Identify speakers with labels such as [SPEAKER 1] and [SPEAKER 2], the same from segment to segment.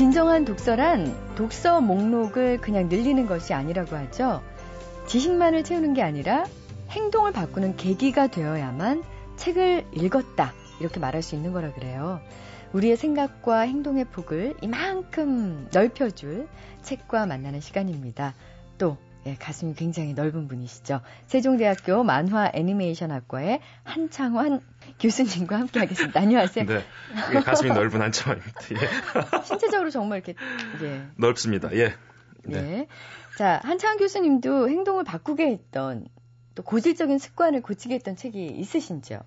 [SPEAKER 1] 진정한 독서란 독서 목록을 그냥 늘리는 것이 아니라고 하죠. 지식만을 채우는 게 아니라 행동을 바꾸는 계기가 되어야만 책을 읽었다. 이렇게 말할 수 있는 거라 그래요. 우리의 생각과 행동의 폭을 이만큼 넓혀줄 책과 만나는 시간입니다. 또 예, 가슴이 굉장히 넓은 분이시죠. 세종대학교 만화 애니메이션 학과의 한창환 교수님과 함께 하겠습니다. 안녕하세요.
[SPEAKER 2] 네. 예, 가슴이 넓은 한창환입니다. 예.
[SPEAKER 1] 신체적으로 정말 이렇게 예.
[SPEAKER 2] 넓습니다. 예.
[SPEAKER 1] 네. 네. 자, 한창환 교수님도 행동을 바꾸게 했던 또 고질적인 습관을 고치게 했던 책이 있으신지요?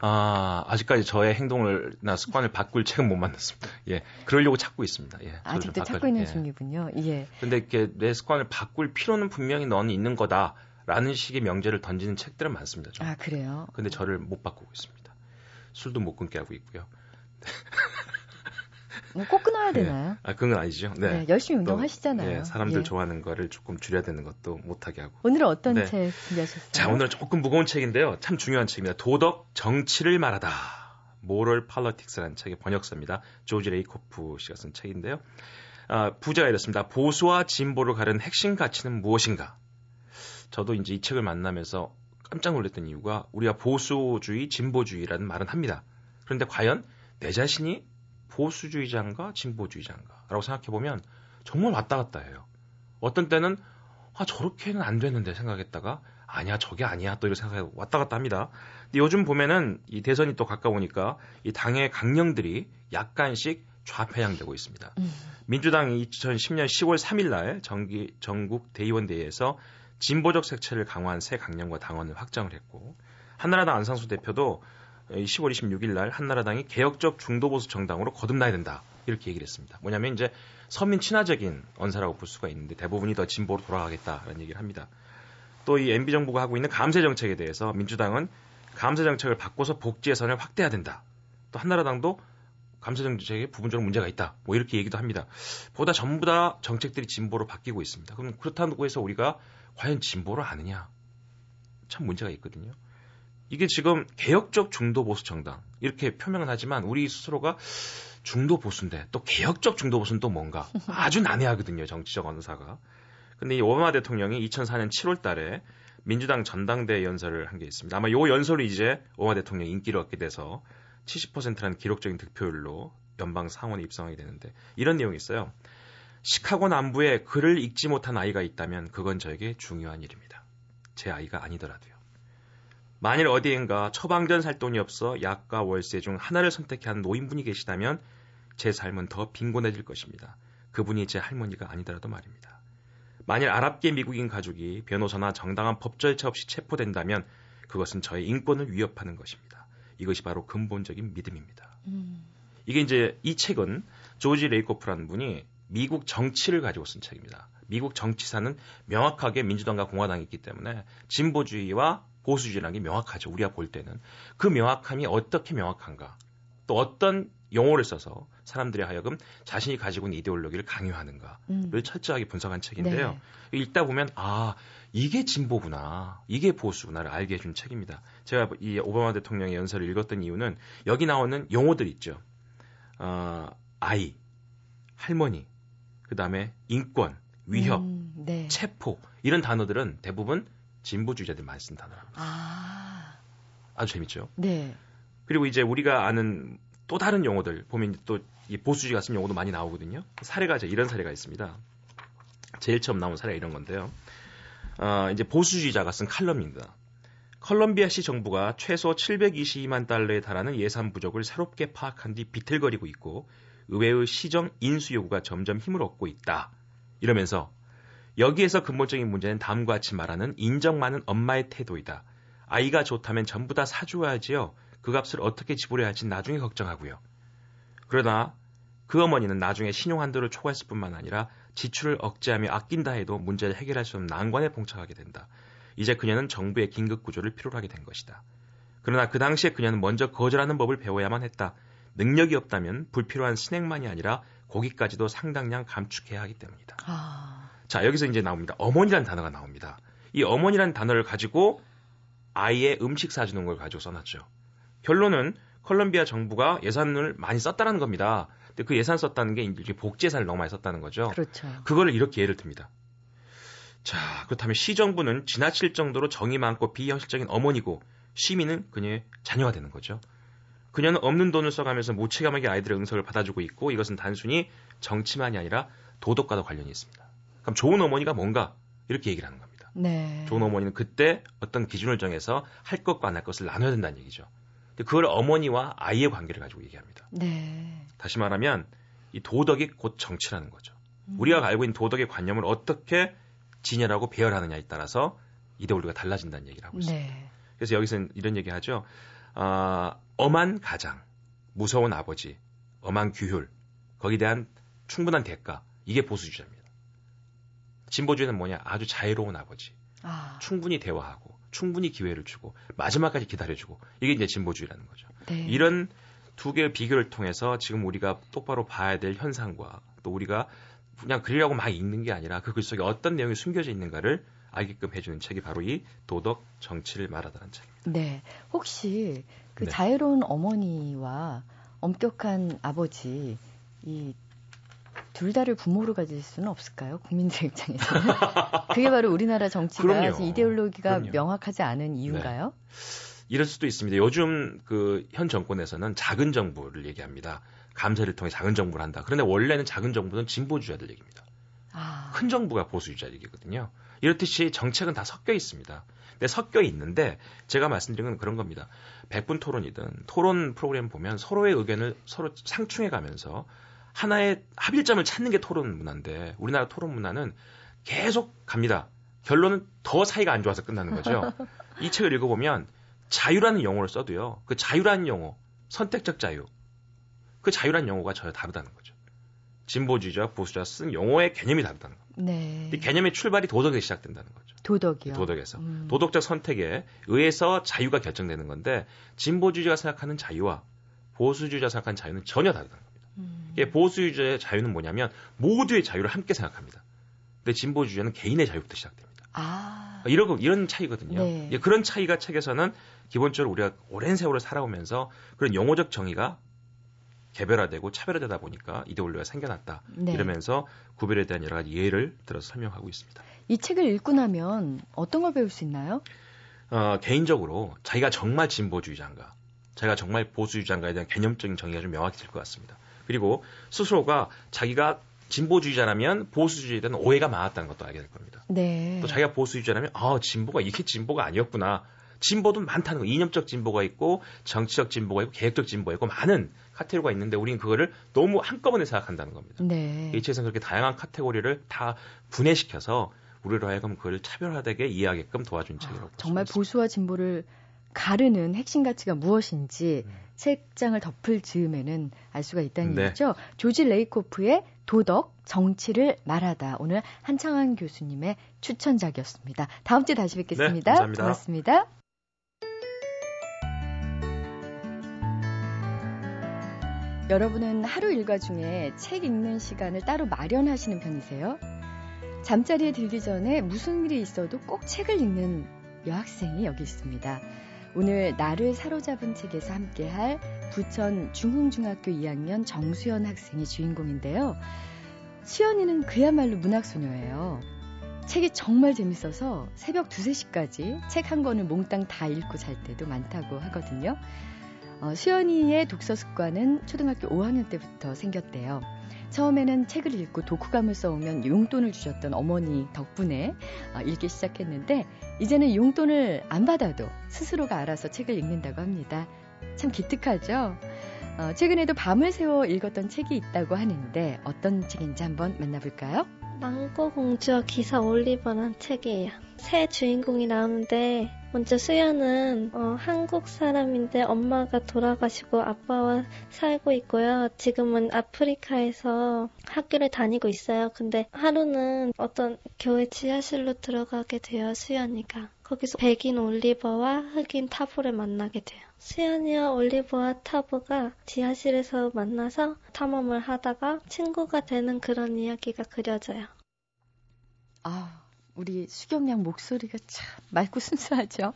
[SPEAKER 2] 아, 아직까지 저의 행동을나 습관을 바꿀 책은 못 만났습니다. 예. 그러려고 찾고 있습니다. 예.
[SPEAKER 1] 아직도 찾고 있는 예. 중이군요. 예.
[SPEAKER 2] 근데 이렇게 내 습관을 바꿀 필요는 분명히 너는 있는 거다. 라는 식의 명제를 던지는 책들은 많습니다.
[SPEAKER 1] 저는. 아, 그래요?
[SPEAKER 2] 근데 저를 못 바꾸고 있습니다. 술도 못 끊게 하고 있고요.
[SPEAKER 1] 뭐꼭 끊어야 네. 되나요?
[SPEAKER 2] 아, 그건 아니죠. 네. 네
[SPEAKER 1] 열심히 운동하시잖아요.
[SPEAKER 2] 네, 사람들 예. 좋아하는 거를 조금 줄여야 되는 것도 못하게 하고.
[SPEAKER 1] 오늘은 어떤 네. 책 준비하셨어요?
[SPEAKER 2] 자, 오늘은 조금 무거운 책인데요. 참 중요한 책입니다. 도덕 정치를 말하다. Moral Politics라는 책의 번역서입니다. 조지 레이코프 씨가 쓴 책인데요. 아, 부제가 이렇습니다. 보수와 진보를 가른 핵심 가치는 무엇인가? 저도 이제 이 책을 만나면서 깜짝 놀랐던 이유가 우리가 보수주의, 진보주의라는 말은 합니다. 그런데 과연 내 자신이 보수주의자인가 진보주의자인가 라고 생각해 보면 정말 왔다 갔다 해요. 어떤 때는 아 저렇게는 안 되는데 생각했다가 아니야 저게 아니야 또 이렇게 생각해 왔다 갔다 합니다. 근데 요즘 보면은 이 대선이 또 가까우니까 이 당의 강령들이 약간씩 좌편향되고 있습니다. 음. 민주당이 2010년 10월 3일 날 정기, 전국 대의원 대회에서 진보적 색채를 강화한 새 강령과 당원을 확정을 했고 한나라당 안상수 대표도 10월 26일 날 한나라당이 개혁적 중도보수 정당으로 거듭나야 된다. 이렇게 얘기를 했습니다. 뭐냐면 이제 서민 친화적인 언사라고 볼 수가 있는데 대부분이 더 진보로 돌아가겠다라는 얘기를 합니다. 또 이 MB 정부가 하고 있는 감세 정책에 대해서 민주당은 감세 정책을 바꿔서 복지 예산을 확대해야 된다. 또 한나라당도 감세 정책에 부분적으로 문제가 있다. 뭐 이렇게 얘기도 합니다. 보다 전부 다 정책들이 진보로 바뀌고 있습니다. 그럼 그렇다고 해서 우리가 과연 진보를 아느냐? 참 문제가 있거든요. 이게 지금 개혁적 중도 보수 정당 이렇게 표명은 하지만 우리 스스로가 중도 보수인데 또 개혁적 중도 보수는 또 뭔가 아주 난해하거든요 정치적 언사가. 근데 이 오바마 대통령이 2004년 7월 달에 민주당 전당대 연설을 한 게 있습니다. 아마 요 연설이 이제 오바마 대통령 인기를 얻게 돼서 70%라는 기록적인 득표율로 연방 상원에 입성하게 되는데 이런 내용이 있어요. 시카고 남부에 글을 읽지 못한 아이가 있다면 그건 저에게 중요한 일입니다. 제 아이가 아니더라도요. 만일 어디엔가 처방전 살 돈이 없어 약과 월세 중 하나를 선택해 한 노인분이 계시다면 제 삶은 더 빈곤해질 것입니다. 그분이 제 할머니가 아니더라도 말입니다. 만일 아랍계 미국인 가족이 변호사나 정당한 법 절차 없이 체포된다면 그것은 저의 인권을 위협하는 것입니다. 이것이 바로 근본적인 믿음입니다. 음. 이게 이제 이 책은 조지 레이코프라는 분이 미국 정치를 가지고 쓴 책입니다. 미국 정치사는 명확하게 민주당과 공화당이 있기 때문에 진보주의와 보수주의라는 게 명확하죠. 우리가 볼 때는. 그 명확함이 어떻게 명확한가. 또 어떤 용어를 써서 사람들이 하여금 자신이 가지고 있는 이데올로기를 강요하는가를 음. 철저하게 분석한 책인데요. 네. 읽다 보면 아 이게 진보구나, 이게 보수구나를 알게 해준 책입니다. 제가 이 오바마 대통령의 연설을 읽었던 이유는 여기 나오는 용어들 있죠. 어, 아이, 할머니, 그 다음에 인권, 위협, 음, 네. 체포 이런 단어들은 대부분 진보주의자들 많이 쓴 단어랍니다. 아. 아주 재밌죠.
[SPEAKER 1] 네.
[SPEAKER 2] 그리고 이제 우리가 아는 또 다른 용어들 보면 또 이 보수주의 같은 용어도 많이 나오거든요. 사례가 이제 이런 사례가 있습니다. 제일 처음 나온 사례가 이런 건데요. 어, 이제 보수주의자가 쓴 칼럼입니다. 컬럼비아시 정부가 최소 722만 달러에 달하는 예산 부족을 새롭게 파악한 뒤 비틀거리고 있고 의회의 시정 인수 요구가 점점 힘을 얻고 있다. 이러면서 여기에서 근본적인 문제는 다음과 같이 말하는 인정 많은 엄마의 태도이다. 아이가 좋다면 전부 다 사줘야지요. 그 값을 어떻게 지불해야 할지 나중에 걱정하고요. 그러나 그 어머니는 나중에 신용 한도를 초과했을 뿐만 아니라 지출을 억제하며 아낀다 해도 문제를 해결할 수 없는 난관에 봉착하게 된다. 이제 그녀는 정부의 긴급 구조를 필요로 하게 된 것이다. 그러나 그 당시에 그녀는 먼저 거절하는 법을 배워야만 했다. 능력이 없다면 불필요한 스낵만이 아니라 고기까지도 상당량 감축해야 하기 때문이다. 아... 자, 여기서 이제 나옵니다. 어머니라는 단어가 나옵니다. 이 어머니라는 단어를 가지고 아이의 음식 사주는 걸 가지고 써놨죠. 결론은 컬럼비아 정부가 예산을 많이 썼다라는 겁니다. 근데 그 예산 썼다는 게 이제 복지 예산을 너무 많이 썼다는 거죠.
[SPEAKER 1] 그렇죠.
[SPEAKER 2] 그거를 이렇게 예를 듭니다. 자, 그렇다면 시정부는 지나칠 정도로 정이 많고 비현실적인 어머니고 시민은 그녀의 자녀가 되는 거죠. 그녀는 없는 돈을 써가면서 무책임하게 아이들의 응석을 받아주고 있고 이것은 단순히 정치만이 아니라 도덕과도 관련이 있습니다. 그럼 좋은 어머니가 뭔가 이렇게 얘기를 하는 겁니다.
[SPEAKER 1] 네.
[SPEAKER 2] 좋은 어머니는 그때 어떤 기준을 정해서 할 것과 안 할 것을 나눠야 된다는 얘기죠. 그걸 어머니와 아이의 관계를 가지고 얘기합니다.
[SPEAKER 1] 네.
[SPEAKER 2] 다시 말하면 이 도덕이 곧 정치라는 거죠. 음. 우리가 알고 있는 도덕의 관념을 어떻게 진열하고 배열하느냐에 따라서 이데올리가 달라진다는 얘기를 하고 있습니다. 네. 그래서 여기서는 이런 얘기 하죠. 어, 엄한 가장, 무서운 아버지, 엄한 규율, 거기에 대한 충분한 대가, 이게 보수주의자입니다. 진보주의는 뭐냐? 아주 자유로운 아버지. 아. 충분히 대화하고, 충분히 기회를 주고, 마지막까지 기다려주고, 이게 이제 진보주의라는 거죠. 네. 이런 두 개의 비교를 통해서 지금 우리가 똑바로 봐야 될 현상과 또 우리가 그냥 그리라고 막 읽는 게 아니라 그 글 속에 어떤 내용이 숨겨져 있는가를 알게끔 해주는 책이 바로 이 도덕 정치를 말하다는 책입니다.
[SPEAKER 1] 네. 혹시 그 네. 자유로운 어머니와 엄격한 아버지 이 둘 다를 부모로 가질 수는 없을까요? 국민들 입장에서는. 그게 바로 우리나라 정치가 그럼요. 이데올로기가 그럼요. 명확하지 않은 이유인가요?
[SPEAKER 2] 네. 이럴 수도 있습니다. 요즘 그 현 정권에서는 작은 정부를 얘기합니다. 감사를 통해 작은 정부를 한다. 그런데 원래는 작은 정부는 진보주의자들 얘기입니다. 아. 큰 정부가 보수주의자 얘기거든요. 이렇듯이 정책은 다 섞여 있습니다. 근데 섞여 있는데 제가 말씀드린 건 그런 겁니다. 백분 토론이든 토론 프로그램 보면 서로의 의견을 서로 상충해 가면서 하나의 합일점을 찾는 게 토론 문화인데 우리나라 토론 문화는 계속 갑니다. 결론은 더 사이가 안 좋아서 끝나는 거죠. 이 책을 읽어보면 자유라는 용어를 써도요. 그 자유라는 용어, 선택적 자유, 그 자유란 용어가 전혀 다르다는 거죠. 진보주의자, 보수자 쓴 용어의 개념이 다르다는 겁니다. 네. 이 개념의 출발이 도덕에서 시작된다는 거죠.
[SPEAKER 1] 도덕이요?
[SPEAKER 2] 도덕에서. 음. 도덕적 선택에 의해서 자유가 결정되는 건데 진보주의자가 생각하는 자유와 보수주의자가 생각하는 자유는 전혀 다르다는. 음. 보수주의자의 자유는 뭐냐면 모두의 자유를 함께 생각합니다. 근데 진보주의자는 개인의 자유부터 시작됩니다. 아. 이런, 이런 차이거든요. 네. 그런 차이가 책에서는 기본적으로 우리가 오랜 세월을 살아오면서 그런 용어적 정의가 개별화되고 차별화되다 보니까 이데올리가 생겨났다. 네. 이러면서 구별에 대한 여러 가지 예를 들어서 설명하고 있습니다.
[SPEAKER 1] 이 책을 읽고 나면 어떤 걸 배울 수 있나요?
[SPEAKER 2] 어, 개인적으로 자기가 정말 진보주의자인가, 자기가 정말 보수주의자인가에 대한 개념적인 정의가 좀 명확히 될것 같습니다. 그리고 스스로가 자기가 진보주의자라면 보수주의에 대한 오해가 많았다는 것도 알게 될 겁니다. 네. 또 자기가 보수주의자라면 아 진보가 이게 진보가 아니었구나. 진보도 많다는 거. 이념적 진보가 있고 정치적 진보가 있고 계획적 진보가 있고 많은 카테고리가 있는데 우리는 그거를 너무 한꺼번에 생각한다는 겁니다. 네. 이 책에서 그렇게 다양한 카테고리를 다 분해시켜서 우리로 하여금 그걸 차별화되게 이해하게끔 도와준 책이라고 아,
[SPEAKER 1] 정말 보수와 진보를 가르는 핵심 가치가 무엇인지 음. 책장을 덮을 즈음에는 알 수가 있다는 네. 얘기죠. 조지 레이코프의 도덕, 정치를 말하다. 오늘 한창환 교수님의 추천작이었습니다. 다음 주에 다시 뵙겠습니다. 네, 감사합니다. 고맙습니다. 여러분은 하루 일과 중에 책 읽는 시간을 따로 마련하시는 편이세요? 잠자리에 들기 전에 무슨 일이 있어도 꼭 책을 읽는 여학생이 여기 있습니다. 오늘 나를 사로잡은 책에서 함께할 부천 중흥중학교 2학년 정수연 학생이 주인공인데요. 수연이는 그야말로 문학소녀예요. 책이 정말 재밌어서 새벽 2, 3시까지 책 한 권을 몽땅 다 읽고 잘 때도 많다고 하거든요. 어, 수연이의 독서 습관은 초등학교 5학년 때부터 생겼대요. 처음에는 책을 읽고 독후감을 써오면 용돈을 주셨던 어머니 덕분에 어, 읽기 시작했는데 이제는 용돈을 안 받아도 스스로가 알아서 책을 읽는다고 합니다. 참 기특하죠? 어, 최근에도 밤을 새워 읽었던 책이 있다고 하는데 어떤 책인지 한번 만나볼까요?
[SPEAKER 3] 망고 공주와 기사 올리버란 책이에요. 새 주인공이 나오는데 먼저 수연은 어, 한국 사람인데 엄마가 돌아가시고 아빠와 살고 있고요. 지금은 아프리카에서 학교를 다니고 있어요. 근데 하루는 어떤 교회 지하실로 들어가게 돼요. 수연이가. 거기서 백인 올리버와 흑인 타보를 만나게 돼요. 수연이와 올리버와 타보가 지하실에서 만나서 탐험을 하다가 친구가 되는 그런 이야기가 그려져요.
[SPEAKER 1] 아, 우리 수경양 목소리가 참 맑고 순수하죠.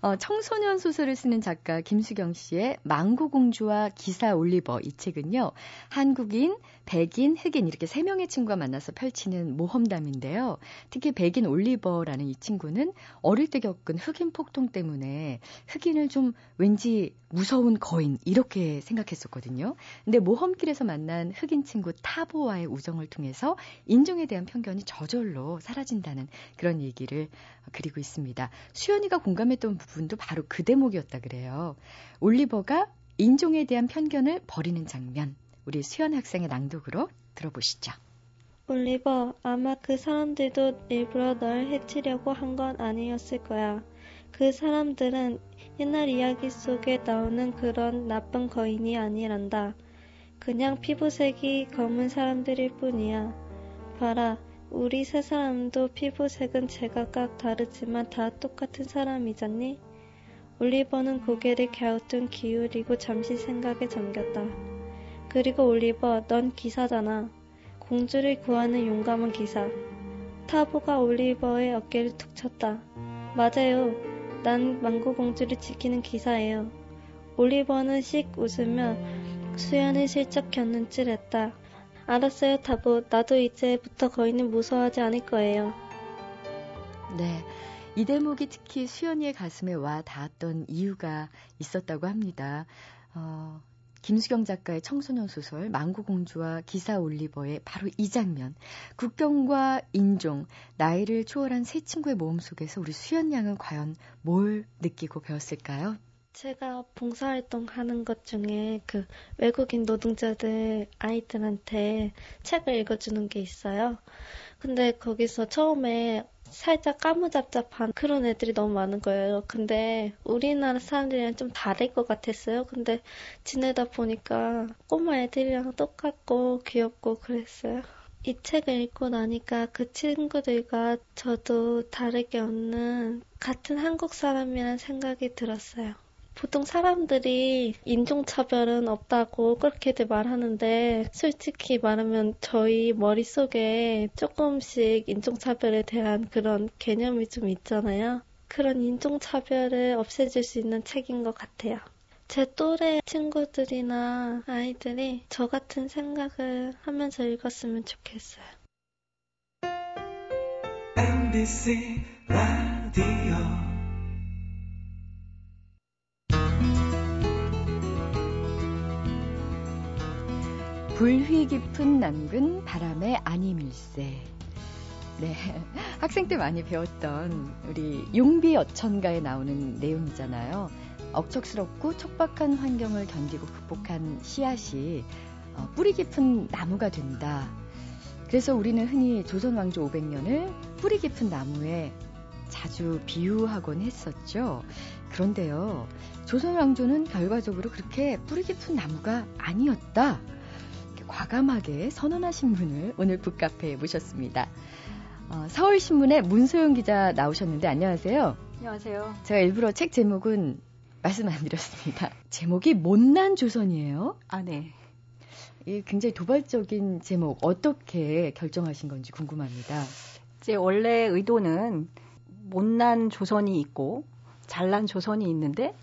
[SPEAKER 1] 어, 청소년 소설을 쓰는 작가 김수경 씨의 망고공주와 기사 올리버 이 책은요. 한국인, 백인, 흑인 이렇게 세 명의 친구가 만나서 펼치는 모험담인데요. 특히 백인 올리버라는 이 친구는 어릴 때 겪은 흑인 폭동 때문에 흑인을 좀 왠지 무서운 거인 이렇게 생각했었거든요. 근데 모험길에서 만난 흑인 친구 타보와의 우정을 통해서 인종에 대한 편견이 저절로 사라진다는 그런 얘기를 그리고 있습니다. 수연이가 공감했던 부분도 바로 그 대목이었다 그래요. 올리버가 인종에 대한 편견을 버리는 장면. 우리 수연 학생의 낭독으로 들어보시죠.
[SPEAKER 3] 올리버, 아마 그 사람들도 일부러 널 해치려고 한 건 아니었을 거야. 그 사람들은 옛날 이야기 속에 나오는 그런 나쁜 거인이 아니란다. 그냥 피부색이 검은 사람들일 뿐이야. 봐라, 우리 세 사람도 피부색은 제각각 다르지만 다 똑같은 사람이잖니? 올리버는 고개를 갸우뚱 기울이고 잠시 생각에 잠겼다. 그리고 올리버, 넌 기사잖아. 공주를 구하는 용감한 기사. 타보가 올리버의 어깨를 툭 쳤다. 맞아요. 난 망고 공주를 지키는 기사예요. 올리버는 씩 웃으며 수연을 슬쩍 곁눈질했다. 알았어요, 타보. 나도 이제부터 거인은 무서워하지 않을 거예요.
[SPEAKER 1] 네. 이 대목이 특히 수연이의 가슴에 와 닿았던 이유가 있었다고 합니다. 어, 김수경 작가의 청소년 소설 망고공주와 기사 올리버의 바로 이 장면. 국경과 인종, 나이를 초월한 세 친구의 모험 속에서 우리 수연 양은 과연 뭘 느끼고 배웠을까요?
[SPEAKER 3] 제가 봉사활동 하는 것 중에 그 외국인 노동자들 아이들한테 책을 읽어주는 게 있어요. 근데 거기서 처음에 살짝 까무잡잡한 그런 애들이 너무 많은 거예요. 근데 우리나라 사람들이랑 좀 다를 것 같았어요. 근데 지내다 보니까 꼬마 애들이랑 똑같고 귀엽고 그랬어요. 이 책을 읽고 나니까 그 친구들과 저도 다르게 없는 같은 한국 사람이라는 생각이 들었어요. 보통 사람들이 인종차별은 없다고 그렇게들 말하는데 솔직히 말하면 저희 머릿속에 조금씩 인종차별에 대한 그런 개념이 좀 있잖아요. 그런 인종차별을 없애줄 수 있는 책인 것 같아요. 제 또래 친구들이나 아이들이 저 같은 생각을 하면서 읽었으면 좋겠어요. MBC 라디오
[SPEAKER 1] 불휘 깊은 남근 바람의 아니밀세. 네. 학생 때 많이 배웠던 우리 용비 어천가에 나오는 내용이잖아요. 억척스럽고 척박한 환경을 견디고 극복한 씨앗이 어, 뿌리 깊은 나무가 된다. 그래서 우리는 흔히 조선 왕조 500년을 뿌리 깊은 나무에 자주 비유하곤 했었죠. 그런데요, 조선 왕조는 결과적으로 그렇게 뿌리 깊은 나무가 아니었다. 과감하게 선언하신 분을 오늘 북카페에 모셨습니다. 어, 서울신문의 문소영 기자 나오셨는데 안녕하세요.
[SPEAKER 4] 안녕하세요.
[SPEAKER 1] 제가 일부러 책 제목은 말씀 안 드렸습니다. 제목이 못난 조선이에요.
[SPEAKER 4] 아, 네.
[SPEAKER 1] 이 굉장히 도발적인 제목 어떻게 결정하신 건지 궁금합니다.
[SPEAKER 4] 제 원래 의도는 못난 조선이 있고 잘난 조선이 있는데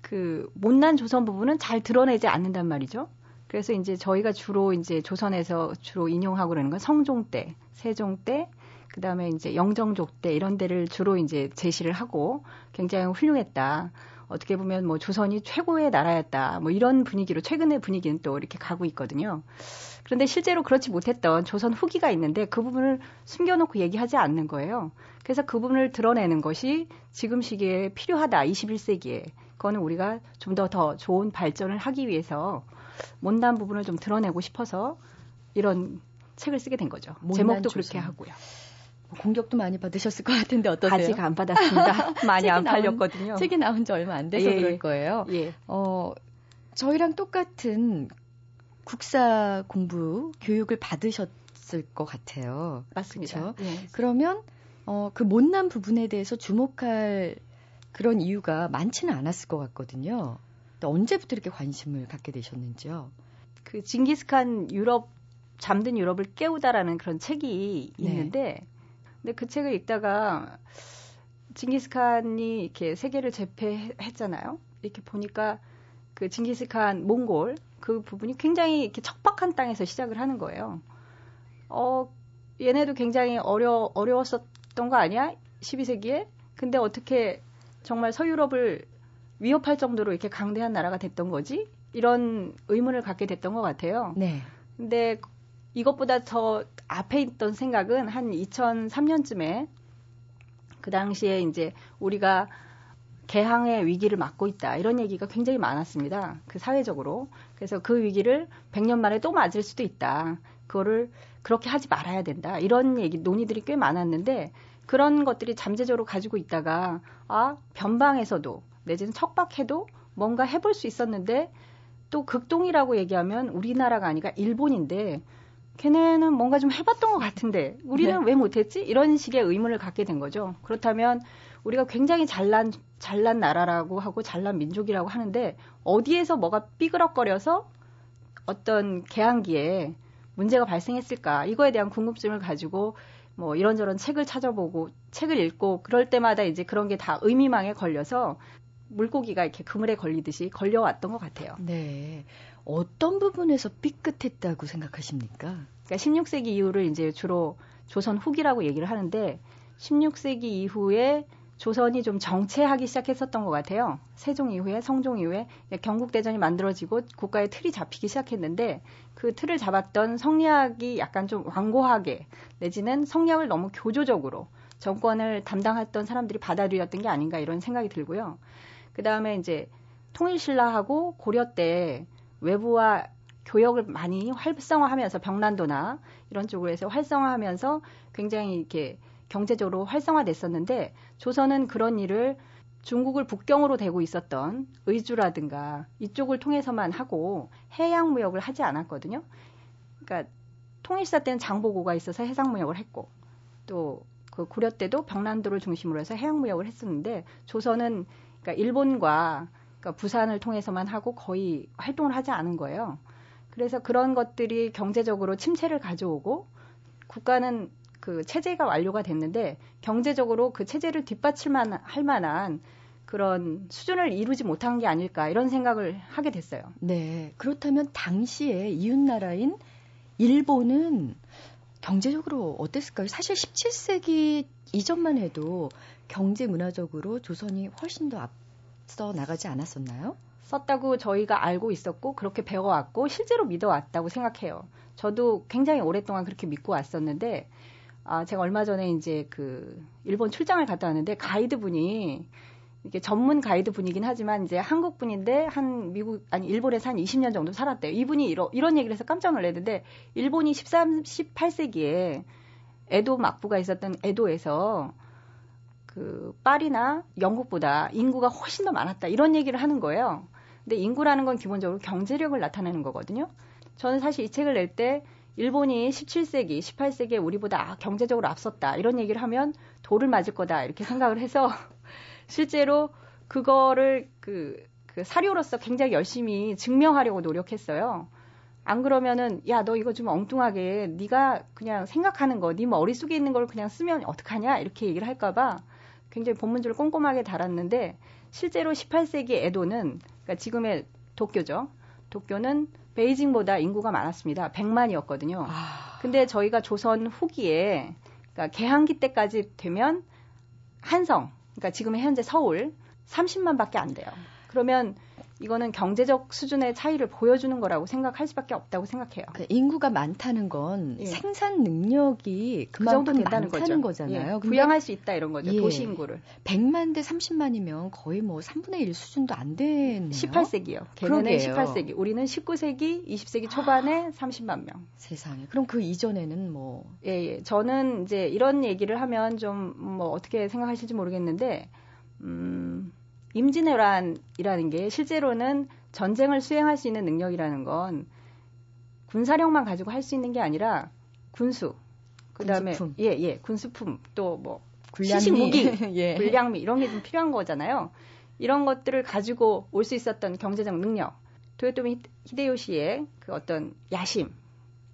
[SPEAKER 4] 그 못난 조선 부분은 잘 드러내지 않는단 말이죠. 그래서 이제 저희가 주로 이제 조선에서 주로 인용하고 그러는 건 성종 때, 세종 때, 그 다음에 이제 영정족 때 이런 데를 주로 이제 제시를 하고 굉장히 훌륭했다. 어떻게 보면 뭐 조선이 최고의 나라였다. 뭐 이런 분위기로 최근의 분위기는 또 이렇게 가고 있거든요. 그런데 실제로 그렇지 못했던 조선 후기가 있는데 그 부분을 숨겨놓고 얘기하지 않는 거예요. 그래서 그 부분을 드러내는 것이 지금 시기에 필요하다. 21세기에. 그거는 우리가 좀 더더 더 좋은 발전을 하기 위해서 못난 부분을 좀 드러내고 싶어서 이런 책을 쓰게 된 거죠. 제목도 조선. 그렇게 하고요.
[SPEAKER 1] 뭐 공격도 많이 받으셨을 것 같은데 어떠세요?
[SPEAKER 4] 아직 안 받았습니다. 많이 안 팔렸거든요.
[SPEAKER 1] 나온, 책이 나온 지 얼마 안 돼서 예, 그럴 거예요.
[SPEAKER 4] 예.
[SPEAKER 1] 어, 저희랑 똑같은 국사 공부 교육을 받으셨을 것 같아요.
[SPEAKER 4] 맞습니다.
[SPEAKER 1] 예. 그러면 어, 그 못난 부분에 대해서 주목할 그런 이유가 많지는 않았을 것 같거든요. 언제부터 이렇게 관심을 갖게 되셨는지요?
[SPEAKER 4] 그 징기스칸 유럽 잠든 유럽을 깨우다라는 그런 책이 네. 있는데 네. 근데 그 책을 읽다가 징기스칸이 이렇게 세계를 제패했잖아요. 이렇게 보니까 그 징기스칸 몽골 그 부분이 굉장히 이렇게 척박한 땅에서 시작을 하는 거예요. 어, 얘네도 굉장히 어려, 어려웠었던 거 아니야? 12세기에? 근데 어떻게 정말 서유럽을 위협할 정도로 이렇게 강대한 나라가 됐던 거지? 이런 의문을 갖게 됐던 것 같아요.
[SPEAKER 1] 네.
[SPEAKER 4] 근데 이것보다 더 앞에 있던 생각은 한 2003년쯤에 그 당시에 이제 우리가 개항의 위기를 맞고 있다. 이런 얘기가 굉장히 많았습니다. 그 사회적으로. 그래서 그 위기를 100년 만에 또 맞을 수도 있다. 그거를 그렇게 하지 말아야 된다. 이런 얘기, 논의들이 꽤 많았는데 그런 것들이 잠재적으로 가지고 있다가 아, 변방에서도 내지는 척박해도 뭔가 해볼 수 있었는데 또 극동이라고 얘기하면 우리나라가 아니라 일본인데 걔네는 뭔가 좀 해봤던 것 같은데 우리는 네. 왜 못했지? 이런 식의 의문을 갖게 된 거죠. 그렇다면 우리가 굉장히 잘난 잘난 나라라고 하고 잘난 민족이라고 하는데 어디에서 뭐가 삐그럭거려서 어떤 개항기에 문제가 발생했을까 이거에 대한 궁금증을 가지고 뭐 이런저런 책을 찾아보고 책을 읽고 그럴 때마다 이제 그런 게 다 의미망에 걸려서 물고기가 이렇게 그물에 걸리듯이 걸려왔던 것 같아요.
[SPEAKER 1] 네. 어떤 부분에서 삐끗했다고 생각하십니까?
[SPEAKER 4] 그러니까 16세기 이후를 이제 주로 조선 후기라고 얘기를 하는데 16세기 이후에 조선이 좀 정체하기 시작했었던 것 같아요. 세종 이후에 성종 이후에 경국 대전이 만들어지고 국가의 틀이 잡히기 시작했는데 그 틀을 잡았던 성리학이 약간 좀 완고하게 내지는 성리학을 너무 교조적으로 정권을 담당했던 사람들이 받아들였던 게 아닌가 이런 생각이 들고요. 그 다음에 이제 통일신라하고 고려 때 외부와 교역을 많이 활성화하면서 병난도나 이런 쪽으로 해서 활성화하면서 굉장히 이렇게 경제적으로 활성화됐었는데 조선은 그런 일을 중국을 북경으로 대고 있었던 의주라든가 이쪽을 통해서만 하고 해양 무역을 하지 않았거든요. 그러니까 통일사 때는 장보고가 있어서 해상 무역을 했고 또 그 고려 때도 병난도를 중심으로 해서 해양 무역을 했었는데 조선은 그러니까 일본과 그러니까 부산을 통해서만 하고 거의 활동을 하지 않은 거예요. 그래서 그런 것들이 경제적으로 침체를 가져오고 국가는 그 체제가 완료가 됐는데 경제적으로 그 체제를 뒷받칠만 할 만한 그런 수준을 이루지 못한 게 아닐까 이런 생각을 하게 됐어요.
[SPEAKER 1] 네. 그렇다면 당시에 이웃 나라인 일본은 경제적으로 어땠을까요? 사실 17세기 이전만 해도 경제 문화적으로 조선이 훨씬 더 앞서 나가지 않았었나요?
[SPEAKER 4] 썼다고 저희가 알고 있었고 그렇게 배워왔고 실제로 믿어왔다고 생각해요. 저도 굉장히 오랫동안 그렇게 믿고 왔었는데 아, 제가 얼마 전에 이제 그 일본 출장을 갔다 왔는데 가이드 분이 이게 전문 가이드 분이긴 하지만 이제 한국 분인데 한 미국 아니 일본에서 한 20년 정도 살았대요. 이분이 이러, 이런 얘기를 해서 깜짝 놀랐는데 일본이 13 18세기에 에도 막부가 있었던 에도에서 그 파리나 영국보다 인구가 훨씬 더 많았다 이런 얘기를 하는 거예요. 근데 인구라는 건 기본적으로 경제력을 나타내는 거거든요. 저는 사실 이 책을 낼 때 일본이 17세기, 18세기에 우리보다 경제적으로 앞섰다. 이런 얘기를 하면 돌을 맞을 거다. 이렇게 생각을 해서 실제로 그거를 그, 그 사료로서 굉장히 열심히 증명하려고 노력했어요. 안 그러면은 야 너 이거 좀 엉뚱하게 네가 그냥 생각하는 거, 네 머릿속에 있는 걸 그냥 쓰면 어떡하냐 이렇게 얘기를 할까 봐 굉장히 본문줄을 꼼꼼하게 달았는데 실제로 18세기 에도는 그러니까 지금의 도쿄죠. 도쿄는 베이징보다 인구가 많았습니다. 100만이었거든요. 아... 근데 저희가 조선 후기에 그러니까 개항기 때까지 되면 한성, 그러니까 지금의 현재 서울 30만밖에 안 돼요. 그러면 이거는 경제적 수준의 차이를 보여주는 거라고 생각할 수밖에 없다고 생각해요.
[SPEAKER 1] 그러니까 인구가 많다는 건 예. 생산 능력이 그 정도 된다는 거죠. 거잖아요.
[SPEAKER 4] 예. 부양할 수 있다 이런 거죠. 예. 도시 인구를.
[SPEAKER 1] 100만 대 30만이면 거의 뭐 3분의 1 수준도 안 되네요.
[SPEAKER 4] 18세기요. 걔네는 18세기. 우리는 19세기, 20세기 초반에 아, 30만 명.
[SPEAKER 1] 세상에. 그럼 그 이전에는 뭐
[SPEAKER 4] 예, 예. 저는 이제 이런 얘기를 하면 좀 뭐 어떻게 생각하실지 모르겠는데 음 임진왜란이라는 게 실제로는 전쟁을 수행할 수 있는 능력이라는 건 군사력만 가지고 할 수 있는 게 아니라 군수, 그다음에 예, 예, 군수품 또뭐 시식 무기, 예. 불량미 이런 게 좀 필요한 거잖아요. 이런 것들을 가지고 올 수 있었던 경제적 능력, 도요토미 히데요시의 그 어떤 야심,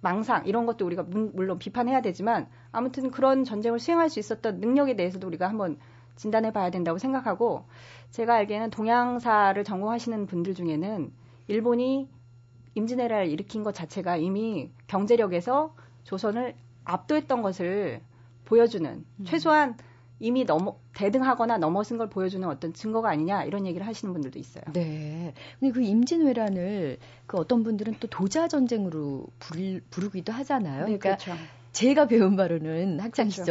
[SPEAKER 4] 망상 이런 것도 우리가 물론 비판해야 되지만 아무튼 그런 전쟁을 수행할 수 있었던 능력에 대해서도 우리가 한번 진단해 봐야 된다고 생각하고 제가 알기에는 동양사를 전공하시는 분들 중에는 일본이 임진왜란을 일으킨 것 자체가 이미 경제력에서 조선을 압도했던 것을 보여주는 음. 최소한 이미 넘어 대등하거나 넘어선 걸 보여주는 어떤 증거가 아니냐 이런 얘기를 하시는 분들도 있어요.
[SPEAKER 1] 네. 근데 그 임진왜란을 그 어떤 분들은 또 도자 전쟁으로 부르, 부르기도 하잖아요.
[SPEAKER 4] 네, 그러니까 그렇죠.
[SPEAKER 1] 제가 배운 바로는 학창 그렇죠.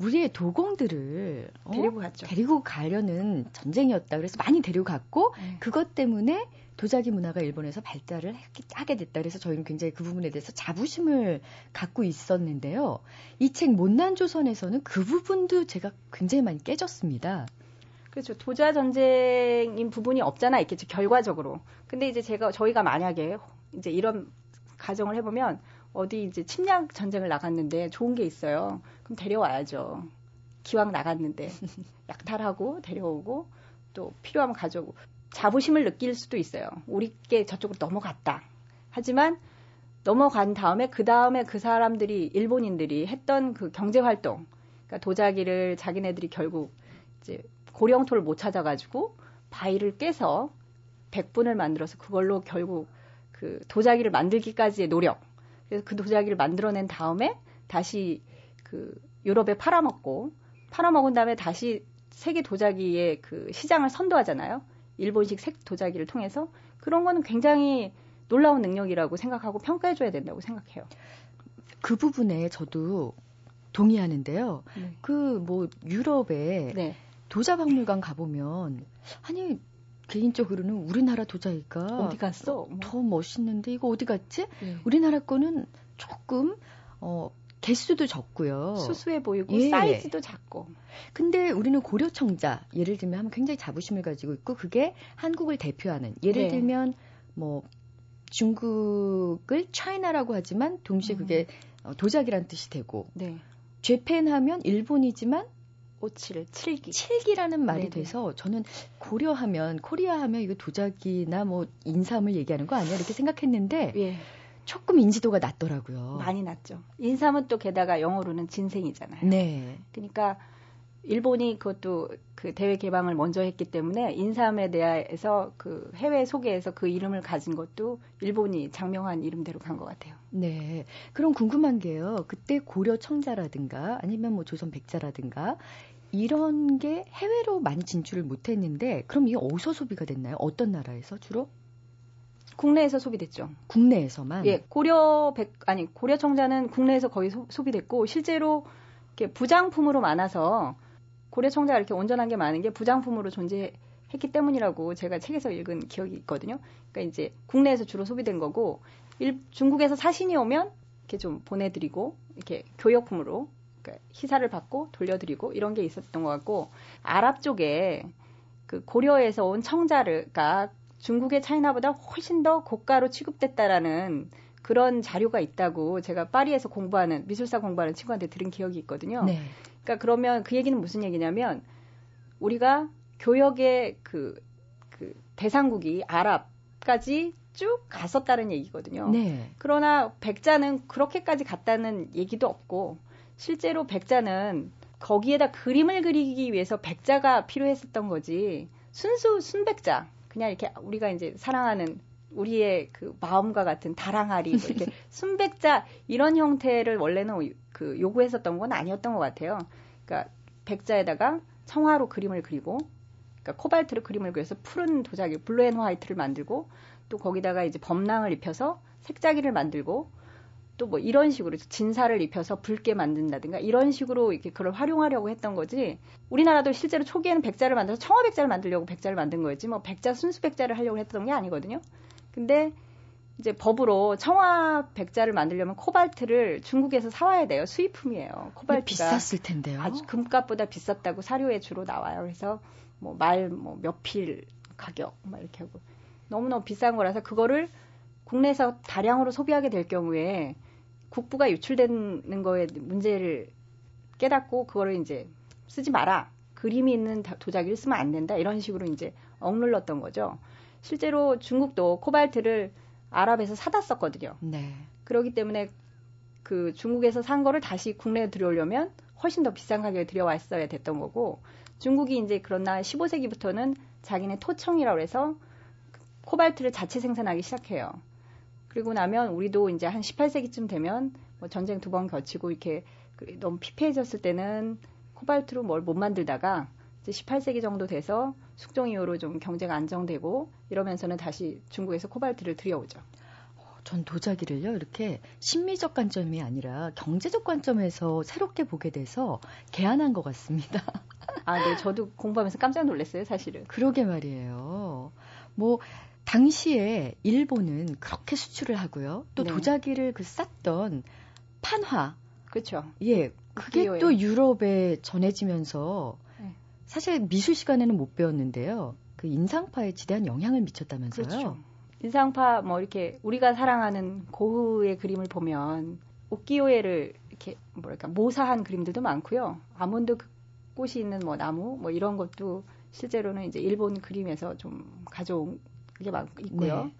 [SPEAKER 1] 우리의 도공들을
[SPEAKER 4] 어? 데리고 갔죠.
[SPEAKER 1] 데리고 가려는 전쟁이었다. 그래서 많이 데리고 갔고 네. 그것 때문에 도자기 문화가 일본에서 발달을 하게 됐다. 그래서 저희는 굉장히 그 부분에 대해서 자부심을 갖고 있었는데요. 이 책 못난 조선에서는 그 부분도 제가 굉장히 많이 깨졌습니다.
[SPEAKER 4] 그렇죠. 도자 전쟁인 부분이 없잖아 있겠죠. 결과적으로. 근데 이제 제가 저희가 만약에 이제 이런 가정을 해보면 어디 이제 침략 전쟁을 나갔는데 좋은 게 있어요. 그럼 데려와야죠. 기왕 나갔는데 약탈하고 데려오고 또 필요하면 가져오고 자부심을 느낄 수도 있어요. 우리께 저쪽으로 넘어갔다. 하지만 넘어간 다음에 그 다음에 그 사람들이 일본인들이 했던 그 경제 활동, 그러니까 도자기를 자기네들이 결국 이제 고령토를 못 찾아가지고 바위를 깨서 백분을 만들어서 그걸로 결국 그 도자기를 만들기까지의 노력. 그래서 그 도자기를 만들어낸 다음에 다시 그 유럽에 팔아먹고 팔아먹은 다음에 다시 세계 도자기의 그 시장을 선도하잖아요. 일본식 색 도자기를 통해서 그런 거는 굉장히 놀라운 능력이라고 생각하고 평가해줘야 된다고 생각해요.
[SPEAKER 1] 그 부분에 저도 동의하는데요. 네. 그뭐 유럽에 네. 도자 박물관 가보면 아니 개인적으로는 우리나라 도자기가
[SPEAKER 4] 어디 갔어?
[SPEAKER 1] 더 멋있는데 이거 어디 갔지? 네. 우리나라 거는 조금 어 개수도 적고요.
[SPEAKER 4] 수수해 보이고 예. 사이즈도 작고.
[SPEAKER 1] 근데 우리는 고려청자 예를 들면 굉장히 자부심을 가지고 있고 그게 한국을 대표하는 예를 네. 들면 뭐 중국을 차이나라고 하지만 동시에 그게 음. 도자기란 뜻이 되고 네. 죄펜 하면 일본이지만
[SPEAKER 4] 오칠, 칠기.
[SPEAKER 1] 칠기라는 말이 네네. 돼서 저는 고려하면 코리아 하면 이거 도자기나 뭐 인삼을 얘기하는 거 아니야 이렇게 생각했는데 예. 조금 인지도가 낮더라고요.
[SPEAKER 4] 많이 낮죠. 인삼은 또 게다가 영어로는 진생이잖아요. 네. 그러니까 일본이 그것도 그 대외 개방을 먼저 했기 때문에 인삼에 대해서 그 해외 소개에서 그 이름을 가진 것도 일본이 장명한 이름대로 간 것 같아요.
[SPEAKER 1] 네. 그럼 궁금한 게요. 그때 고려 청자라든가 아니면 뭐 조선 백자라든가 이런 게 해외로 많이 진출을 못했는데 그럼 이게 어디서 소비가 됐나요? 어떤 나라에서 주로?
[SPEAKER 4] 국내에서 소비됐죠.
[SPEAKER 1] 국내에서만?
[SPEAKER 4] 예, 고려 백 아니 고려 청자는 국내에서 거의 소, 비됐고 실제로 이렇게 부장품으로 많아서 고려 청자가 이렇게 온전한 게 많은 게 부장품으로 존재했기 때문이라고 제가 책에서 읽은 기억이 있거든요. 그러니까 이제 국내에서 주로 소비된 거고 일, 중국에서 사신이 오면 이렇게 좀 보내드리고 이렇게 교역품으로 희사를 받고 돌려드리고 이런 게 있었던 것 같고 아랍 쪽에 그 고려에서 온 청자가 중국의 차이나보다 훨씬 더 고가로 취급됐다라는 그런 자료가 있다고 제가 파리에서 공부하는 미술사 공부하는 친구한테 들은 기억이 있거든요. 네. 그러니까 그러면 그 얘기는 무슨 얘기냐면 우리가 교역의 그, 그 대상국이 아랍까지 쭉 갔었다는 얘기거든요. 네. 그러나 백자는 그렇게까지 갔다는 얘기도 없고 실제로 백자는 거기에다 그림을 그리기 위해서 백자가 필요했었던 거지 순수 순백자 그냥 이렇게 우리가 이제 사랑하는 우리의 그 마음과 같은 달항아리 뭐 이렇게 순백자 이런 형태를 원래는 그 요구했었던 건 아니었던 것 같아요. 그러니까 백자에다가 청화로 그림을 그리고 그러니까 코발트로 그림을 그려서 푸른 도자기 blue and white를 만들고 또 거기다가 이제 법랑을 입혀서 색자기를 만들고 또 뭐 이런 식으로 진사를 입혀서 붉게 만든다든가 이런 식으로 이렇게 그걸 활용하려고 했던 거지. 우리나라도 실제로 초기에는 백자를 만들어서 청아 백자를 만들려고 백자를 만든 거였지 뭐 백자 순수 백자를 하려고 했던 게 아니거든요. 근데 이제 법으로 청아 백자를 만들려면 코발트를 중국에서 사와야 돼요. 수입품이에요. 코발트가
[SPEAKER 1] 비쌌을 텐데요.
[SPEAKER 4] 아주 금값보다 비쌌다고 사료에 주로 나와요. 그래서 뭐 말 뭐 몇 필 가격 막 이렇게 하고 너무너무 비싼 거라서 그거를 국내에서 다량으로 소비하게 될 경우에 국부가 유출되는 거에 문제를 깨닫고 그거를 이제 쓰지 마라. 그림이 있는 도자기를 쓰면 안 된다. 이런 식으로 이제 억눌렀던 거죠. 실제로 중국도 코발트를 아랍에서 사다 썼거든요. 네. 그렇기 때문에 그 중국에서 산 거를 다시 국내에 들여오려면 훨씬 더 비싼 가격에 들여왔어야 됐던 거고 중국이 이제 그러나 15세기부터는 자기네 토청이라고 해서 코발트를 자체 생산하기 시작해요. 그리고 나면 우리도 이제 한 18세기쯤 되면 뭐 전쟁 두 번 거치고 이렇게 그 너무 피폐해졌을 때는 코발트로 뭘 못 만들다가 이제 18세기 정도 돼서 숙종 이후로 좀 경제가 안정되고 이러면서는 다시 중국에서 코발트를 들여오죠.
[SPEAKER 1] 전 도자기를요, 이렇게 심미적 관점이 아니라 경제적 관점에서 새롭게 보게 돼서 개안한 것 같습니다.
[SPEAKER 4] 아, 네. 저도 공부하면서 깜짝 놀랐어요, 사실은.
[SPEAKER 1] 그러게 말이에요. 뭐, 당시에 일본은 그렇게 수출을 하고요. 또
[SPEAKER 4] 네.
[SPEAKER 1] 도자기를 그 쌌던 판화.
[SPEAKER 4] 그렇죠.
[SPEAKER 1] 예. 그게. 또 유럽에 전해지면서
[SPEAKER 4] 네.
[SPEAKER 1] 사실 미술 시간에는 못 배웠는데요. 그 인상파에 지대한 영향을 미쳤다면서요.
[SPEAKER 4] 그렇죠. 인상파 뭐 이렇게 우리가 사랑하는 고흐의 그림을 보면 옥기요에를 이렇게 뭐랄까 모사한 그림들도 많고요. 아몬드 그 꽃이 있는 뭐 나무 뭐 이런 것도 실제로는 이제 일본 그림에서 좀 가져온 게많 있고요.
[SPEAKER 1] 네.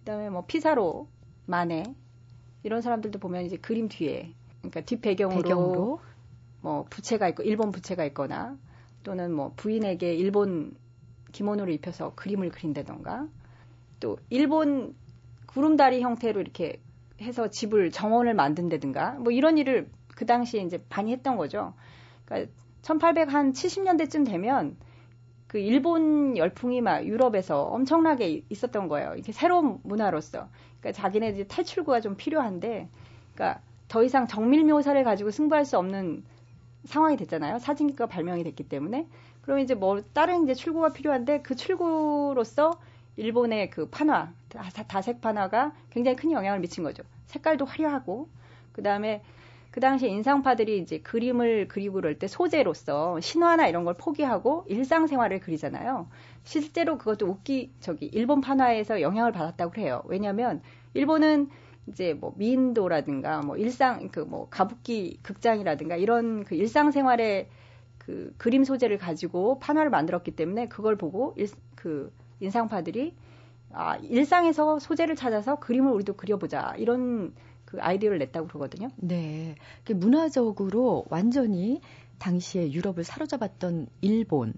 [SPEAKER 4] 그다음에 뭐 피사로, 마네 이런 사람들도 보면 이제 그림 뒤에 그러니까 뒷 배경으로, 뭐 부채가 있고 일본 부채가 있거나 또는 뭐 부인에게 일본 기모노를 입혀서 그림을 그린다던가 또 일본 구름다리 형태로 이렇게 해서 집을 정원을 만든다든가 뭐 이런 일을 그 당시에 이제 많이 했던 거죠. 그러니까 1800한 70년대쯤 되면 그 일본 열풍이 막 유럽에서 엄청나게 있었던 거예요. 이게 새로운 문화로서. 그러니까 자기네 이제 탈출구가 좀 필요한데, 그러니까 더 이상 정밀 묘사를 가지고 승부할 수 없는 상황이 됐잖아요. 사진기가 발명이 됐기 때문에. 그럼 이제 뭐 다른 이제 출구가 필요한데 그 출구로서 일본의 그 판화, 다- 다색 판화가 굉장히 큰 영향을 미친 거죠. 색깔도 화려하고 그 다음에 그 당시에 인상파들이 이제 그림을 그리고 그럴 때 소재로서 신화나 이런 걸 포기하고 일상생활을 그리잖아요. 실제로 그것도 웃기 저기 일본 판화에서 영향을 받았다고 해요. 왜냐하면 일본은 이제 뭐 미인도라든가 뭐 일상 그 뭐 가부키 극장이라든가 이런 그 일상생활의 그 그림 소재를 가지고 판화를 만들었기 때문에 그걸 보고 일, 그 인상파들이 아 일상에서 소재를 찾아서 그림을 우리도 그려보자 이런 그 아이디어를 냈다고 그러거든요.
[SPEAKER 1] 네. 그 문화적으로 완전히 당시에 유럽을 사로잡았던 일본.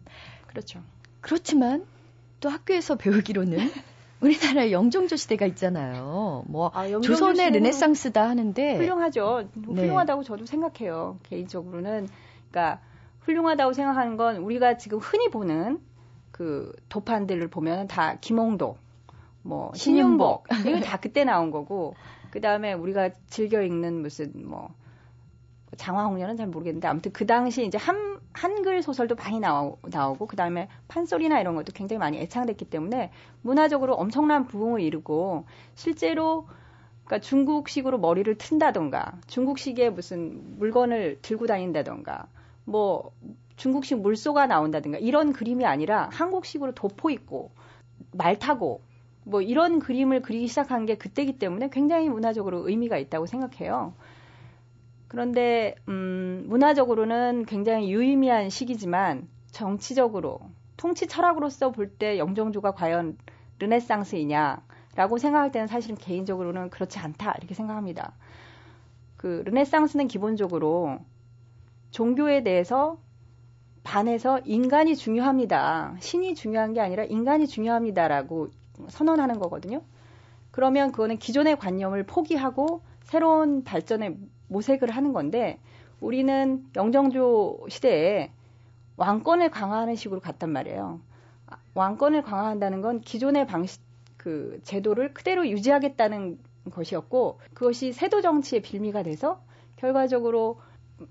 [SPEAKER 4] 그렇죠.
[SPEAKER 1] 그렇지만 또 학교에서 배우기로는 우리나라에 영종조 시대가 있잖아요. 뭐
[SPEAKER 4] 아,
[SPEAKER 1] 조선의 르네상스다 하는데
[SPEAKER 4] 훌륭하죠.
[SPEAKER 1] 네.
[SPEAKER 4] 훌륭하다고 저도 생각해요. 개인적으로는 그러니까 훌륭하다고 생각하는 건 우리가 지금 흔히 보는 그 도판들을 보면 다 김홍도, 뭐 신윤복 이거 다 그때 나온 거고 그 다음에 우리가 즐겨 읽는 무슨 뭐 장화홍련은 잘 모르겠는데 아무튼 그 당시 이제 한 한글 소설도 많이 나오, 나오고 그 다음에 판소리나 이런 것도 굉장히 많이 애창됐기 때문에 문화적으로 엄청난 부흥을 이루고 실제로 그러니까 중국식으로 머리를 튼다던가 중국식의 무슨 물건을 들고 다닌다던가 뭐 중국식 물소가 나온다든가 이런 그림이 아니라 한국식으로 도포 있고 말 타고 뭐 이런 그림을 그리기 시작한 게 그때기 때문에 굉장히 문화적으로 의미가 있다고 생각해요. 그런데 음, 문화적으로는 굉장히 유의미한 시기지만 정치적으로 통치 철학으로서 볼 때 영종조가 과연 르네상스이냐라고 생각할 때는 사실은 개인적으로는 그렇지 않다 이렇게 생각합니다. 그 르네상스는 기본적으로 종교에 대해서 반해서 인간이 중요합니다. 신이 중요한 게 아니라 인간이 중요합니다라고 선언하는 거거든요. 그러면 그거는 기존의 관념을 포기하고 새로운 발전의 모색을 하는 건데 우리는 영정조 시대에 왕권을 강화하는 식으로 갔단 말이에요. 왕권을 강화한다는 건 기존의 방식 그 제도를 그대로 유지하겠다는 것이었고 그것이 세도 정치의 빌미가 돼서 결과적으로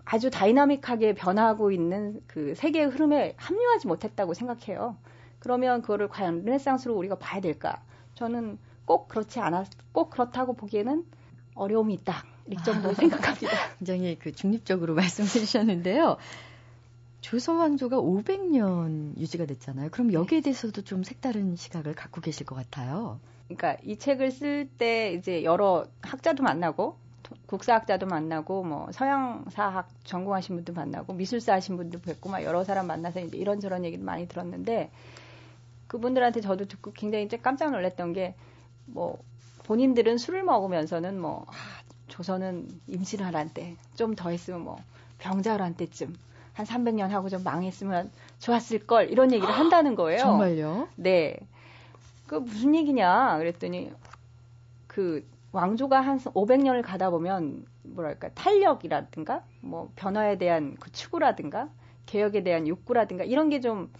[SPEAKER 4] 아주 다이나믹하게 변화하고 있는 그 세계의 흐름에 합류하지 못했다고 생각해요. 그러면 그거를 과연 르네상스로 우리가 봐야 될까? 저는 꼭 그렇지 않았, 꼭 그렇다고 보기에는 어려움이 있다. 이 정도 생각합니다.
[SPEAKER 1] 굉장히 그 중립적으로 말씀해 주셨는데요. 조선 왕조가 500년 유지가 됐잖아요. 그럼 여기에 대해서도 좀 색다른 시각을 갖고 계실 것 같아요.
[SPEAKER 4] 그러니까 이 책을 쓸 때 이제 여러 학자도 만나고 국사학자도 만나고 뭐 서양사학 전공하신 분도 만나고 미술사 하신 분도 뵙고 막 여러 사람 만나서 이제 이런저런 얘기를 많이 들었는데 그분들한테 저도 듣고 굉장히 깜짝 놀랐던 게 뭐 본인들은 술을 먹으면서는 뭐 아, 조선은 임진왜란 때 좀 더 했으면 뭐 병자호란 때쯤 한 300년 하고 좀 망했으면 좋았을 걸 이런 얘기를 한다는 거예요.
[SPEAKER 1] 정말요?
[SPEAKER 4] 네. 그 무슨 얘기냐 그랬더니 그 왕조가 한 500년을 가다 보면 뭐랄까 탄력이라든가 뭐 변화에 대한 그 추구라든가 개혁에 대한 욕구라든가 이런 게 좀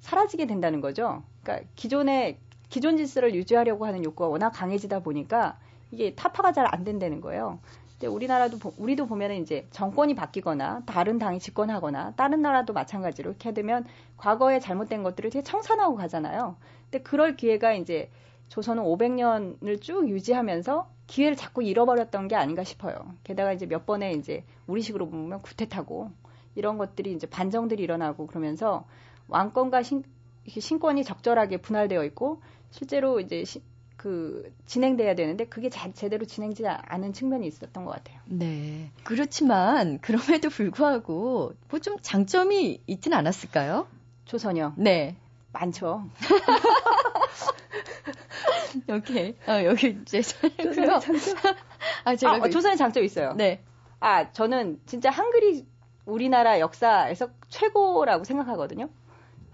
[SPEAKER 4] 사라지게 된다는 거죠. 그러니까 기존의 기존 질서를 유지하려고 하는 욕구가 워낙 강해지다 보니까 이게 타파가 잘 안 된다는 거예요. 근데 우리나라도 우리도 보면은 이제 정권이 바뀌거나 다른 당이 집권하거나 다른 나라도 마찬가지로 이렇게 되면 과거에 잘못된 것들을 되게 청산하고 가잖아요. 근데 그럴 기회가 이제 조선은 500년을 쭉 유지하면서 기회를 자꾸 잃어버렸던 게 아닌가 싶어요. 게다가 이제 몇 번에 이제 우리식으로 보면 구태타고 이런 것들이 이제 반정들이 일어나고 그러면서 왕권과 신, 신권이 적절하게 분할되어 있고 실제로 이제 시, 그 진행돼야 되는데 그게 자, 제대로 진행되지 않은 측면이 있었던 것 같아요.
[SPEAKER 1] 네. 그렇지만 그럼에도 불구하고 뭐 좀 장점이 있진 않았을까요?
[SPEAKER 4] 조선요.
[SPEAKER 1] 네.
[SPEAKER 4] 많죠.
[SPEAKER 1] 오케이. 아, 여기 이제
[SPEAKER 4] 조선의 장점.
[SPEAKER 1] 아, 제가
[SPEAKER 4] 아, 그, 조선의 장점 있어요.
[SPEAKER 1] 네.
[SPEAKER 4] 아, 저는 진짜 한글이 우리나라 역사에서 최고라고 생각하거든요.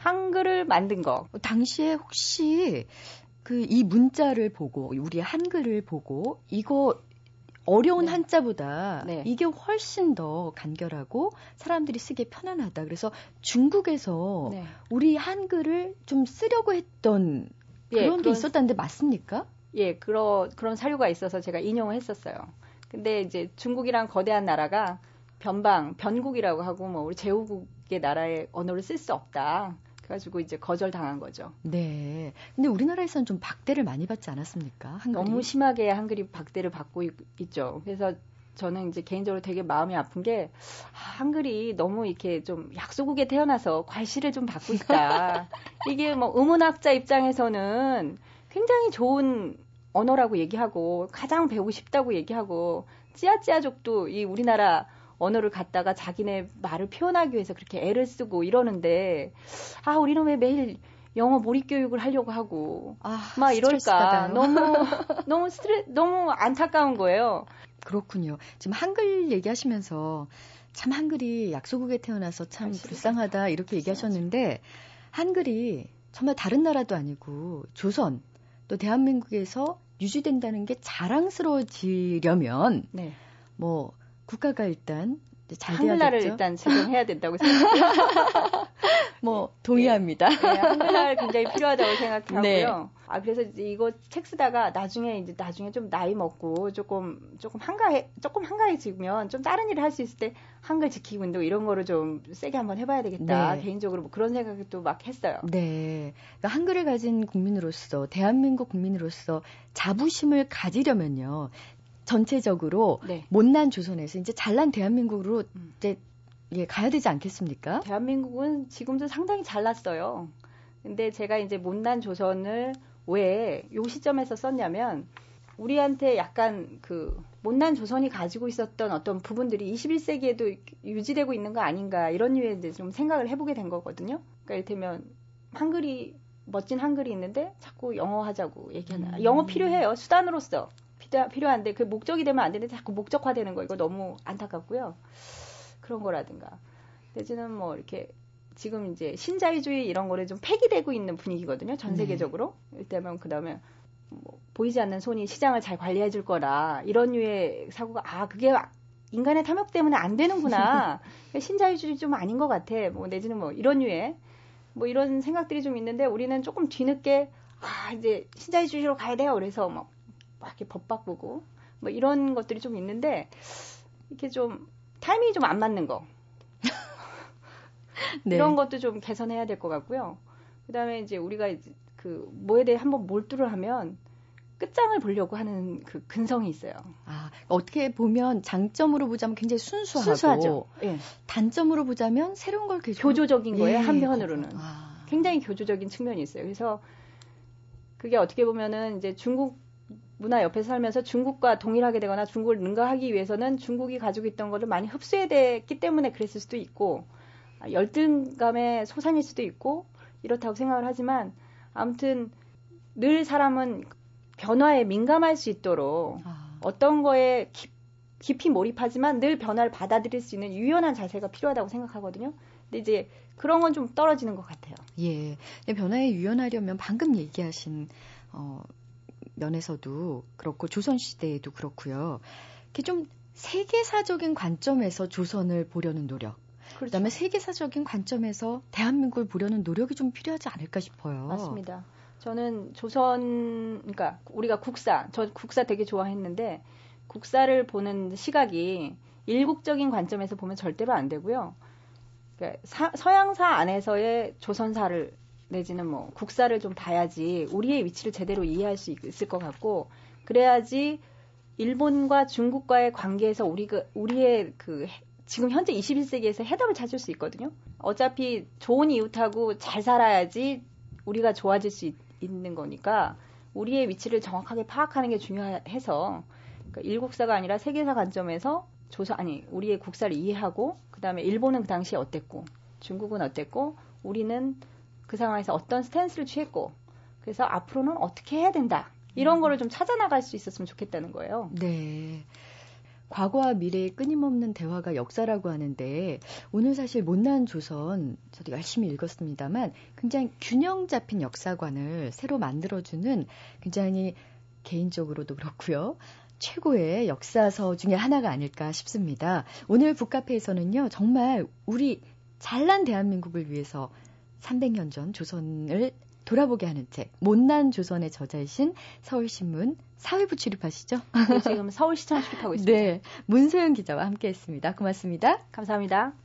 [SPEAKER 4] 한글을 만든 거.
[SPEAKER 1] 당시에 혹시 그 이 문자를 보고 우리 한글을 보고 이거 어려운
[SPEAKER 4] 네.
[SPEAKER 1] 한자보다
[SPEAKER 4] 네.
[SPEAKER 1] 이게 훨씬 더 간결하고 사람들이 쓰기 편안하다. 그래서 중국에서
[SPEAKER 4] 네.
[SPEAKER 1] 우리 한글을 좀 쓰려고 했던
[SPEAKER 4] 예,
[SPEAKER 1] 그런 게 있었다는데 맞습니까?
[SPEAKER 4] 예, 그런 그런 사료가 있어서 제가 인용을 했었어요. 근데 이제 중국이란 거대한 나라가 변방, 변국이라고 하고 뭐 우리 제후국의 나라의 언어를 쓸 수 없다. 그래가지고 이제 거절당한 거죠.
[SPEAKER 1] 네. 근데 우리나라에서는 좀 박대를 많이 받지 않았습니까? 한글이?
[SPEAKER 4] 너무 심하게 한글이 박대를 받고 있, 죠 그래서 저는 이제 개인적으로 되게 마음이 아픈 게 아, 한글이 너무 이렇게 좀 약소국에 태어나서 괄시를 좀 받고 있다. 이게 뭐 의문학자 입장에서는 굉장히 좋은 언어라고 얘기하고 가장 배우고 싶다고 얘기하고 찌아찌아족도 이 우리나라 언어를 갖다가 자기네 말을 표현하기 위해서 그렇게 애를 쓰고 이러는데 아 우리는 왜 매일 영어 몰입 교육을 하려고 하고
[SPEAKER 1] 아,
[SPEAKER 4] 막 이럴까. 너무 너무 스트레 너무 안타까운 거예요.
[SPEAKER 1] 그렇군요. 지금 한글 얘기하시면서 참 한글이 약소국에 태어나서 참
[SPEAKER 4] 아,
[SPEAKER 1] 불쌍하다 이렇게 얘기하셨는데 한글이 정말 다른 나라도 아니고 조선 또 대한민국에서 유지된다는 게 자랑스러워지려면
[SPEAKER 4] 네.
[SPEAKER 1] 뭐 국가가 일단
[SPEAKER 4] 한글날을. 일단 제정해야 된다고 생각해요.
[SPEAKER 1] 뭐 동의합니다.
[SPEAKER 4] 네, 한글날 굉장히 필요하다고 생각하고요.
[SPEAKER 1] 네.
[SPEAKER 4] 아 그래서 이거 책 쓰다가 나중에 이제 나중에 좀 나이 먹고 조금 조금 한가해 조금 한가해지면 좀 다른 일을 할 수 있을 때 한글 지키고 운동 이런 거를 좀 세게 한번 해봐야 되겠다.
[SPEAKER 1] 네.
[SPEAKER 4] 개인적으로 뭐 그런 생각을 또 막 했어요.
[SPEAKER 1] 네. 그러니까 한글을 가진 국민으로서 대한민국 국민으로서 자부심을 가지려면요. 전체적으로
[SPEAKER 4] 네.
[SPEAKER 1] 못난 조선에서 이제 잘난 대한민국으로
[SPEAKER 4] 음.
[SPEAKER 1] 이제 예, 가야 되지 않겠습니까?
[SPEAKER 4] 대한민국은 지금도 상당히 잘났어요. 근데 제가 이제 못난 조선을 왜 요 시점에서 썼냐면 우리한테 약간 그 못난 조선이 가지고 있었던 어떤 부분들이 21세기에도 유지되고 있는 거 아닌가 이런 류에 이제 좀 생각을 해보게 된 거거든요. 그러니까 이를테면 한글이 멋진 한글이 있는데 자꾸 영어 하자고 얘기하나.
[SPEAKER 1] 음.
[SPEAKER 4] 영어 필요해요. 수단으로서 필요, 필요한데 그 목적이 되면 안 되는데 자꾸 목적화되는 거 이거 너무 안타깝고요. 그런 거라든가. 내지는 뭐 이렇게 지금 이제 신자유주의 이런 거를 좀 폐기되고 있는 분위기거든요. 전
[SPEAKER 1] 네.
[SPEAKER 4] 세계적으로. 일테면 그다음에 뭐 보이지 않는 손이 시장을 잘 관리해 줄 거라 이런 류의 사고가 아 그게 인간의 탐욕 때문에 안 되는구나. 신자유주의 좀 아닌 것 같아. 뭐 내지는 뭐 이런 류의 뭐 이런 생각들이 좀 있는데 우리는 조금 뒤늦게 아 이제 신자유주의로 가야 돼요. 그래서 막, 막 이렇게 법 바꾸고 뭐 이런 것들이 좀 있는데 이렇게 좀 타이밍이 좀 안 맞는 거
[SPEAKER 1] 네.
[SPEAKER 4] 이런 것도 좀 개선해야 될 것 같고요. 그다음에 이제 우리가 이제 그 뭐에 대해 한번 몰두를 하면 끝장을 보려고 하는 그 근성이 있어요.
[SPEAKER 1] 아, 어떻게 보면 장점으로 보자면 굉장히 순수하고
[SPEAKER 4] 순수하죠. 예.
[SPEAKER 1] 단점으로 보자면 새로운 걸 계속
[SPEAKER 4] 교조적인 거예요.
[SPEAKER 1] 예,
[SPEAKER 4] 한편으로는
[SPEAKER 1] 아.
[SPEAKER 4] 굉장히 교조적인 측면이 있어요. 그래서 그게 어떻게 보면은 이제 중국 문화 옆에 살면서 중국과 동일하게 되거나 중국을 능가하기 위해서는 중국이 가지고 있던 거를 많이 흡수해야 됐기 때문에 그랬을 수도 있고 아, 열등감의 소산일 수도 있고 이렇다고 생각을 하지만 아무튼 늘 사람은 변화에 민감할 수 있도록
[SPEAKER 1] 아.
[SPEAKER 4] 어떤 거에 기- 깊이 몰입하지만 늘 변화를 받아들일 수 있는 유연한 자세가 필요하다고 생각하거든요. 근데 이제 그런 건 좀 떨어지는 것 같아요.
[SPEAKER 1] 예. 변화에 유연하려면 방금 얘기하신 어, 면에서도 그렇고 조선 시대에도 그렇고요. 이렇게 좀 세계사적인 관점에서 조선을 보려는 노력. 그렇죠. 그다음에 세계사적인 관점에서 대한민국을 보려는 노력이 좀 필요하지 않을까 싶어요.
[SPEAKER 4] 맞습니다. 저는 조선 그러니까 우리가 국사 저 국사 되게 좋아했는데 국사를 보는 시각이 일국적인 관점에서 보면 절대로 안 되고요. 그러니까 사, 서양사 안에서의 조선사를 내지는 뭐 국사를 좀 봐야지 우리의 위치를 제대로 이해할 수 있을 것 같고 그래야지 일본과 중국과의 관계에서 우리가 우리의 그 지금 현재 21세기에서 해답을 찾을 수 있거든요. 어차피 좋은 이웃하고 잘 살아야지 우리가 좋아질 수 있, 는 거니까 우리의 위치를 정확하게 파악하는 게 중요해서 그러니까 일국사가 아니라 세계사 관점에서 조선 아니 우리의 국사를 이해하고 그다음에 일본은 그 당시에 어땠고 중국은 어땠고 우리는 그 상황에서 어떤 스탠스를 취했고 그래서 앞으로는 어떻게 해야 된다 이런 음. 거를 좀 찾아 나갈 수 있었으면 좋겠다는 거예요.
[SPEAKER 1] 네. 과거와 미래의 끊임없는 대화가 역사라고 하는데 오늘 사실 못난 조선 저도 열심히 읽었습니다만 굉장히 균형 잡힌 역사관을 새로 만들어주는 굉장히 개인적으로도 그렇고요. 최고의 역사서 중에 하나가 아닐까 싶습니다. 오늘 북카페에서는요, 정말 우리 잘난 대한민국을 위해서 300년 전 조선을 돌아보게 하는 책, 못난 조선의 저자이신 서울신문 사회부 출입하시죠?
[SPEAKER 4] 네, 지금 서울시청 출입하고 있습니다.
[SPEAKER 1] 네, 문소영 기자와 함께했습니다. 고맙습니다.
[SPEAKER 4] 감사합니다.